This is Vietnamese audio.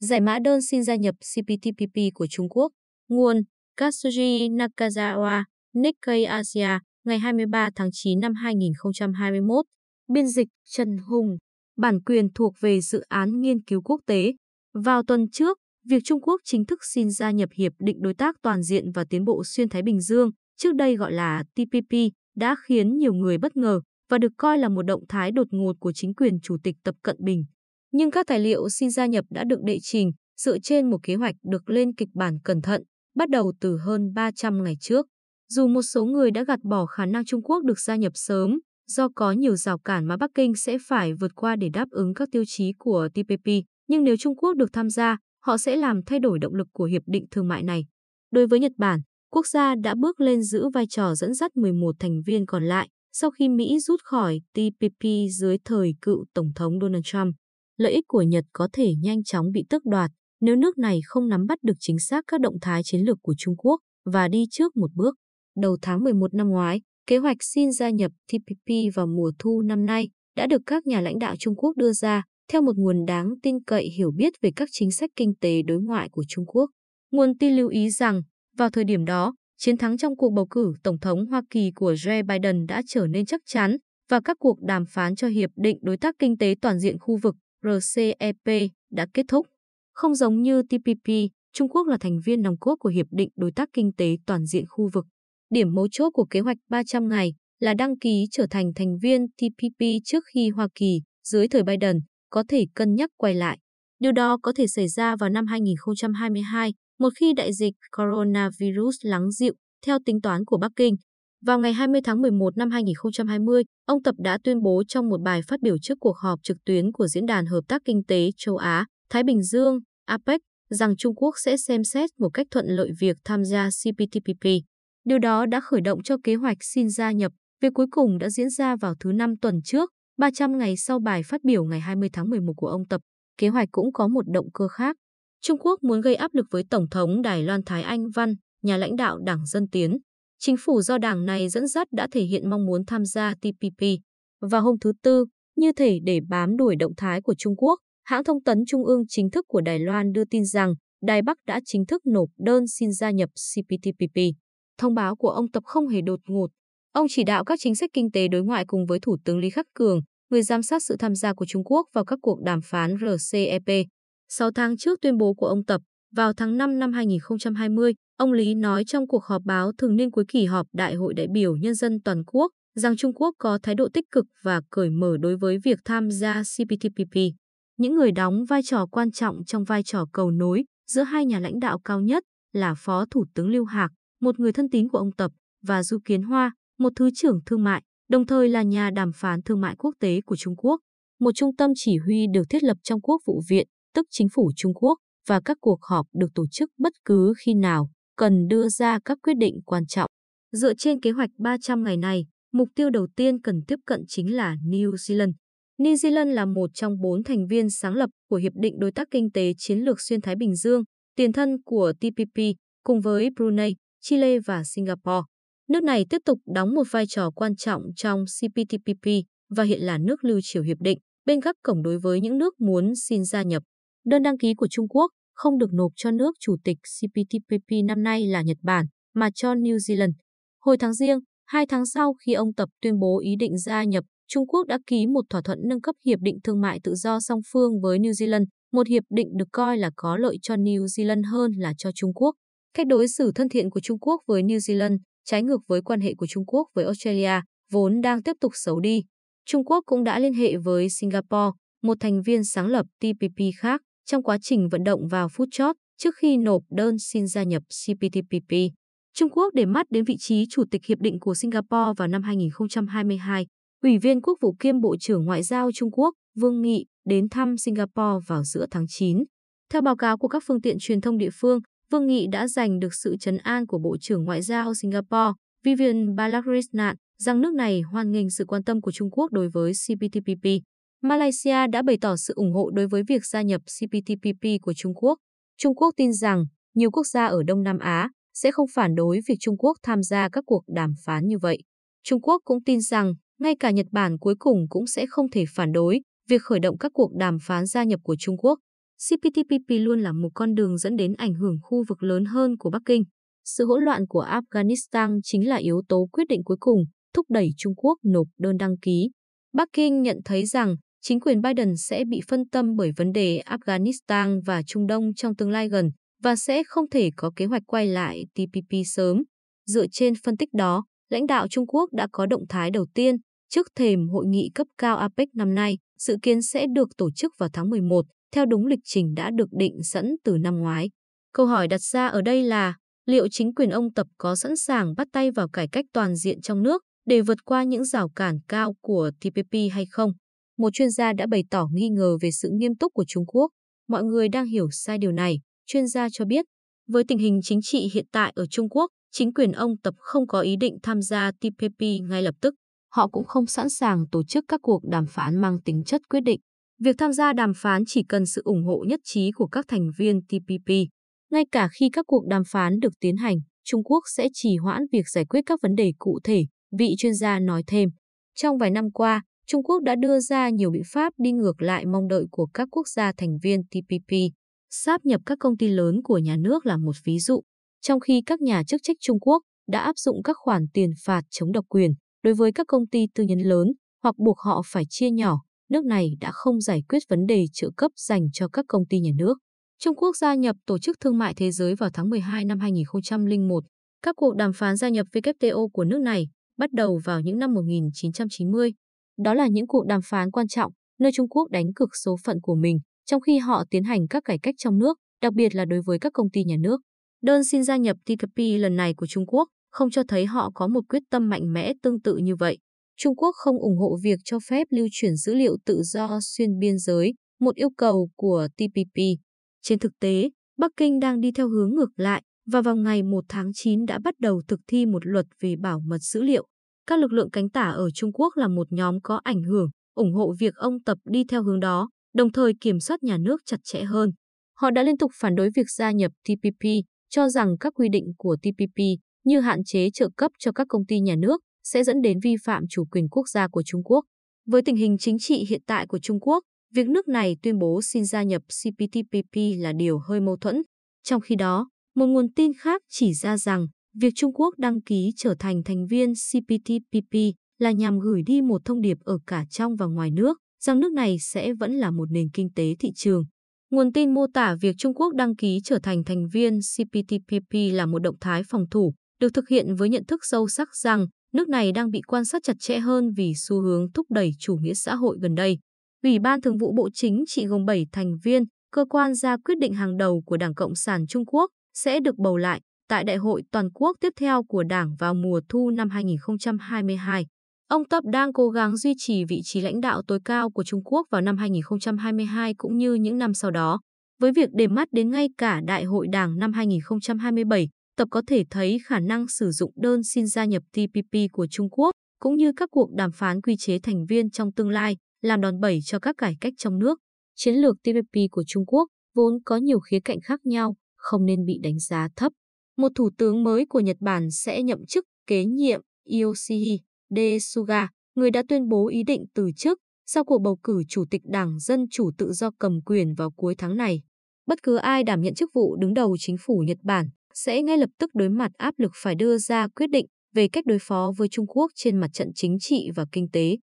Giải mã đơn xin gia nhập CPTPP của Trung Quốc. Nguồn Katsuji Nakazawa, Nikkei Asia, ngày 23 tháng 9 năm 2021. Biên dịch Trần Hùng. Bản quyền thuộc về dự án nghiên cứu quốc tế. Vào tuần trước, việc Trung Quốc chính thức xin gia nhập Hiệp định Đối tác Toàn diện và Tiến bộ Xuyên Thái Bình Dương, trước đây gọi là TPP, đã khiến nhiều người bất ngờ và được coi là một động thái đột ngột của chính quyền Chủ tịch Tập Cận Bình. Nhưng các tài liệu xin gia nhập đã được đệ trình dựa trên một kế hoạch được lên kịch bản cẩn thận, bắt đầu từ hơn 300 ngày trước. Dù một số người đã gạt bỏ khả năng Trung Quốc được gia nhập sớm, do có nhiều rào cản mà Bắc Kinh sẽ phải vượt qua để đáp ứng các tiêu chí của TPP, nhưng nếu Trung Quốc được tham gia, họ sẽ làm thay đổi động lực của hiệp định thương mại này. Đối với Nhật Bản, quốc gia đã bước lên giữ vai trò dẫn dắt 11 thành viên còn lại sau khi Mỹ rút khỏi TPP dưới thời cựu Tổng thống Donald Trump. Lợi ích của Nhật có thể nhanh chóng bị tước đoạt nếu nước này không nắm bắt được chính xác các động thái chiến lược của Trung Quốc và đi trước một bước. Đầu tháng 11 năm ngoái, kế hoạch xin gia nhập TPP vào mùa thu năm nay đã được các nhà lãnh đạo Trung Quốc đưa ra theo một nguồn đáng tin cậy hiểu biết về các chính sách kinh tế đối ngoại của Trung Quốc. Nguồn tin lưu ý rằng, vào thời điểm đó, chiến thắng trong cuộc bầu cử Tổng thống Hoa Kỳ của Joe Biden đã trở nên chắc chắn và các cuộc đàm phán cho Hiệp định Đối tác Kinh tế Toàn diện khu vực RCEP đã kết thúc. Không giống như TPP, Trung Quốc là thành viên nòng cốt của Hiệp định Đối tác Kinh tế Toàn diện khu vực. Điểm mấu chốt của kế hoạch 300 ngày là đăng ký trở thành thành viên TPP trước khi Hoa Kỳ, dưới thời Biden, có thể cân nhắc quay lại. Điều đó có thể xảy ra vào năm 2022, một khi đại dịch coronavirus lắng dịu, theo tính toán của Bắc Kinh. Vào ngày 20 tháng 11 năm 2020, ông Tập đã tuyên bố trong một bài phát biểu trước cuộc họp trực tuyến của Diễn đàn Hợp tác Kinh tế Châu Á, Thái Bình Dương, APEC, rằng Trung Quốc sẽ xem xét một cách thuận lợi việc tham gia CPTPP. Điều đó đã khởi động cho kế hoạch xin gia nhập, việc cuối cùng đã diễn ra vào thứ năm tuần trước, 300 ngày sau bài phát biểu ngày 20 tháng 11 của ông Tập. Kế hoạch cũng có một động cơ khác. Trung Quốc muốn gây áp lực với Tổng thống Đài Loan Thái Anh Văn, nhà lãnh đạo Đảng Dân Tiến. Chính phủ do đảng này dẫn dắt đã thể hiện mong muốn tham gia TPP. Vào hôm thứ Tư, như thể để bám đuổi động thái của Trung Quốc, hãng thông tấn Trung ương chính thức của Đài Loan đưa tin rằng Đài Bắc đã chính thức nộp đơn xin gia nhập CPTPP. Thông báo của ông Tập không hề đột ngột. Ông chỉ đạo các chính sách kinh tế đối ngoại cùng với Thủ tướng Lý Khắc Cường, người giám sát sự tham gia của Trung Quốc vào các cuộc đàm phán RCEP. 6 tháng trước tuyên bố của ông Tập, vào tháng 5 năm 2020, ông Lý nói trong cuộc họp báo thường niên cuối kỳ họp Đại hội đại biểu Nhân dân toàn quốc rằng Trung Quốc có thái độ tích cực và cởi mở đối với việc tham gia CPTPP. Những người đóng vai trò quan trọng trong vai trò cầu nối giữa hai nhà lãnh đạo cao nhất là Phó Thủ tướng Lưu Hạc, một người thân tín của ông Tập, và Du Kiến Hoa, một thứ trưởng thương mại, đồng thời là nhà đàm phán thương mại quốc tế của Trung Quốc. Một trung tâm chỉ huy được thiết lập trong Quốc vụ viện, tức chính phủ Trung Quốc, và các cuộc họp được tổ chức bất cứ khi nào cần đưa ra các quyết định quan trọng. Dựa trên kế hoạch 300 ngày này, mục tiêu đầu tiên cần tiếp cận chính là New Zealand. New Zealand là một trong bốn thành viên sáng lập của Hiệp định Đối tác Kinh tế Chiến lược Xuyên Thái Bình Dương, tiền thân của TPP, cùng với Brunei, Chile và Singapore. Nước này tiếp tục đóng một vai trò quan trọng trong CPTPP và hiện là nước lưu triều hiệp định, bên các cổng đối với những nước muốn xin gia nhập. Đơn đăng ký của Trung Quốc không được nộp cho nước chủ tịch CPTPP năm nay là Nhật Bản, mà cho New Zealand. Hồi tháng riêng, hai tháng sau khi ông Tập tuyên bố ý định gia nhập, Trung Quốc đã ký một thỏa thuận nâng cấp Hiệp định Thương mại Tự do song phương với New Zealand, một hiệp định được coi là có lợi cho New Zealand hơn là cho Trung Quốc. Cách đối xử thân thiện của Trung Quốc với New Zealand trái ngược với quan hệ của Trung Quốc với Australia, vốn đang tiếp tục xấu đi. Trung Quốc cũng đã liên hệ với Singapore, một thành viên sáng lập TPP khác, trong quá trình vận động vào phút chót trước khi nộp đơn xin gia nhập CPTPP. Trung Quốc để mắt đến vị trí chủ tịch hiệp định của Singapore vào năm 2022. Ủy viên Quốc vụ kiêm Bộ trưởng Ngoại giao Trung Quốc Vương Nghị đến thăm Singapore vào giữa tháng 9. Theo báo cáo của các phương tiện truyền thông địa phương, Vương Nghị đã giành được sự chấn an của Bộ trưởng Ngoại giao Singapore Vivian Balakrishnan rằng nước này hoan nghênh sự quan tâm của Trung Quốc đối với CPTPP. Malaysia đã bày tỏ sự ủng hộ đối với việc gia nhập CPTPP của Trung Quốc. Trung Quốc tin rằng nhiều quốc gia ở Đông Nam Á sẽ không phản đối việc Trung Quốc tham gia các cuộc đàm phán như vậy. Trung Quốc cũng tin rằng ngay cả Nhật Bản cuối cùng cũng sẽ không thể phản đối việc khởi động các cuộc đàm phán gia nhập của Trung Quốc. CPTPP luôn là một con đường dẫn đến ảnh hưởng khu vực lớn hơn của Bắc Kinh. Sự hỗn loạn của Afghanistan chính là yếu tố quyết định cuối cùng thúc đẩy Trung Quốc nộp đơn đăng ký. Bắc Kinh nhận thấy rằng chính quyền Biden sẽ bị phân tâm bởi vấn đề Afghanistan và Trung Đông trong tương lai gần và sẽ không thể có kế hoạch quay lại TPP sớm. Dựa trên phân tích đó, lãnh đạo Trung Quốc đã có động thái đầu tiên trước thềm hội nghị cấp cao APEC năm nay, dự kiến sẽ được tổ chức vào tháng 11, theo đúng lịch trình đã được định sẵn từ năm ngoái. Câu hỏi đặt ra ở đây là, liệu chính quyền ông Tập có sẵn sàng bắt tay vào cải cách toàn diện trong nước để vượt qua những rào cản cao của TPP hay không? Một chuyên gia đã bày tỏ nghi ngờ về sự nghiêm túc của Trung Quốc. Mọi người đang hiểu sai điều này, chuyên gia cho biết. Với tình hình chính trị hiện tại ở Trung Quốc, chính quyền ông Tập không có ý định tham gia TPP ngay lập tức. Họ cũng không sẵn sàng tổ chức các cuộc đàm phán mang tính chất quyết định. Việc tham gia đàm phán chỉ cần sự ủng hộ nhất trí của các thành viên TPP. Ngay cả khi các cuộc đàm phán được tiến hành, Trung Quốc sẽ trì hoãn việc giải quyết các vấn đề cụ thể, vị chuyên gia nói thêm. Trong vài năm qua, Trung Quốc đã đưa ra nhiều biện pháp đi ngược lại mong đợi của các quốc gia thành viên TPP. Sáp nhập các công ty lớn của nhà nước là một ví dụ, trong khi các nhà chức trách Trung Quốc đã áp dụng các khoản tiền phạt chống độc quyền đối với các công ty tư nhân lớn hoặc buộc họ phải chia nhỏ, nước này đã không giải quyết vấn đề trợ cấp dành cho các công ty nhà nước. Trung Quốc gia nhập Tổ chức Thương mại Thế giới vào tháng 12 năm 2001. Các cuộc đàm phán gia nhập WTO của nước này bắt đầu vào những năm 1990. Đó là những cuộc đàm phán quan trọng, nơi Trung Quốc đánh cực số phận của mình, trong khi họ tiến hành các cải cách trong nước, đặc biệt là đối với các công ty nhà nước. Đơn xin gia nhập TPP lần này của Trung Quốc không cho thấy họ có một quyết tâm mạnh mẽ tương tự như vậy. Trung Quốc không ủng hộ việc cho phép lưu chuyển dữ liệu tự do xuyên biên giới, một yêu cầu của TPP. Trên thực tế, Bắc Kinh đang đi theo hướng ngược lại và vào ngày 1 tháng 9 đã bắt đầu thực thi một luật về bảo mật dữ liệu. Các lực lượng cánh tả ở Trung Quốc là một nhóm có ảnh hưởng, ủng hộ việc ông Tập đi theo hướng đó, đồng thời kiểm soát nhà nước chặt chẽ hơn. Họ đã liên tục phản đối việc gia nhập TPP, cho rằng các quy định của TPP như hạn chế trợ cấp cho các công ty nhà nước sẽ dẫn đến vi phạm chủ quyền quốc gia của Trung Quốc. Với tình hình chính trị hiện tại của Trung Quốc, việc nước này tuyên bố xin gia nhập CPTPP là điều hơi mâu thuẫn. Trong khi đó, một nguồn tin khác chỉ ra rằng việc Trung Quốc đăng ký trở thành thành viên CPTPP là nhằm gửi đi một thông điệp ở cả trong và ngoài nước rằng nước này sẽ vẫn là một nền kinh tế thị trường. Nguồn tin mô tả việc Trung Quốc đăng ký trở thành thành viên CPTPP là một động thái phòng thủ, được thực hiện với nhận thức sâu sắc rằng nước này đang bị quan sát chặt chẽ hơn vì xu hướng thúc đẩy chủ nghĩa xã hội gần đây. Ủy ban Thường vụ Bộ Chính trị gồm 7 thành viên, cơ quan ra quyết định hàng đầu của Đảng Cộng sản Trung Quốc, sẽ được bầu lại tại Đại hội toàn quốc tiếp theo của Đảng vào mùa thu năm 2022. Ông Tập đang cố gắng duy trì vị trí lãnh đạo tối cao của Trung Quốc vào năm 2022 cũng như những năm sau đó. Với việc để mắt đến ngay cả Đại hội Đảng năm 2027, Tập có thể thấy khả năng sử dụng đơn xin gia nhập TPP của Trung Quốc cũng như các cuộc đàm phán quy chế thành viên trong tương lai làm đòn bẩy cho các cải cách trong nước. Chiến lược TPP của Trung Quốc vốn có nhiều khía cạnh khác nhau, không nên bị đánh giá thấp. Một thủ tướng mới của Nhật Bản sẽ nhậm chức kế nhiệm Yoshihide Suga, người đã tuyên bố ý định từ chức sau cuộc bầu cử Chủ tịch Đảng Dân Chủ Tự do cầm quyền vào cuối tháng này. Bất cứ ai đảm nhận chức vụ đứng đầu chính phủ Nhật Bản sẽ ngay lập tức đối mặt áp lực phải đưa ra quyết định về cách đối phó với Trung Quốc trên mặt trận chính trị và kinh tế.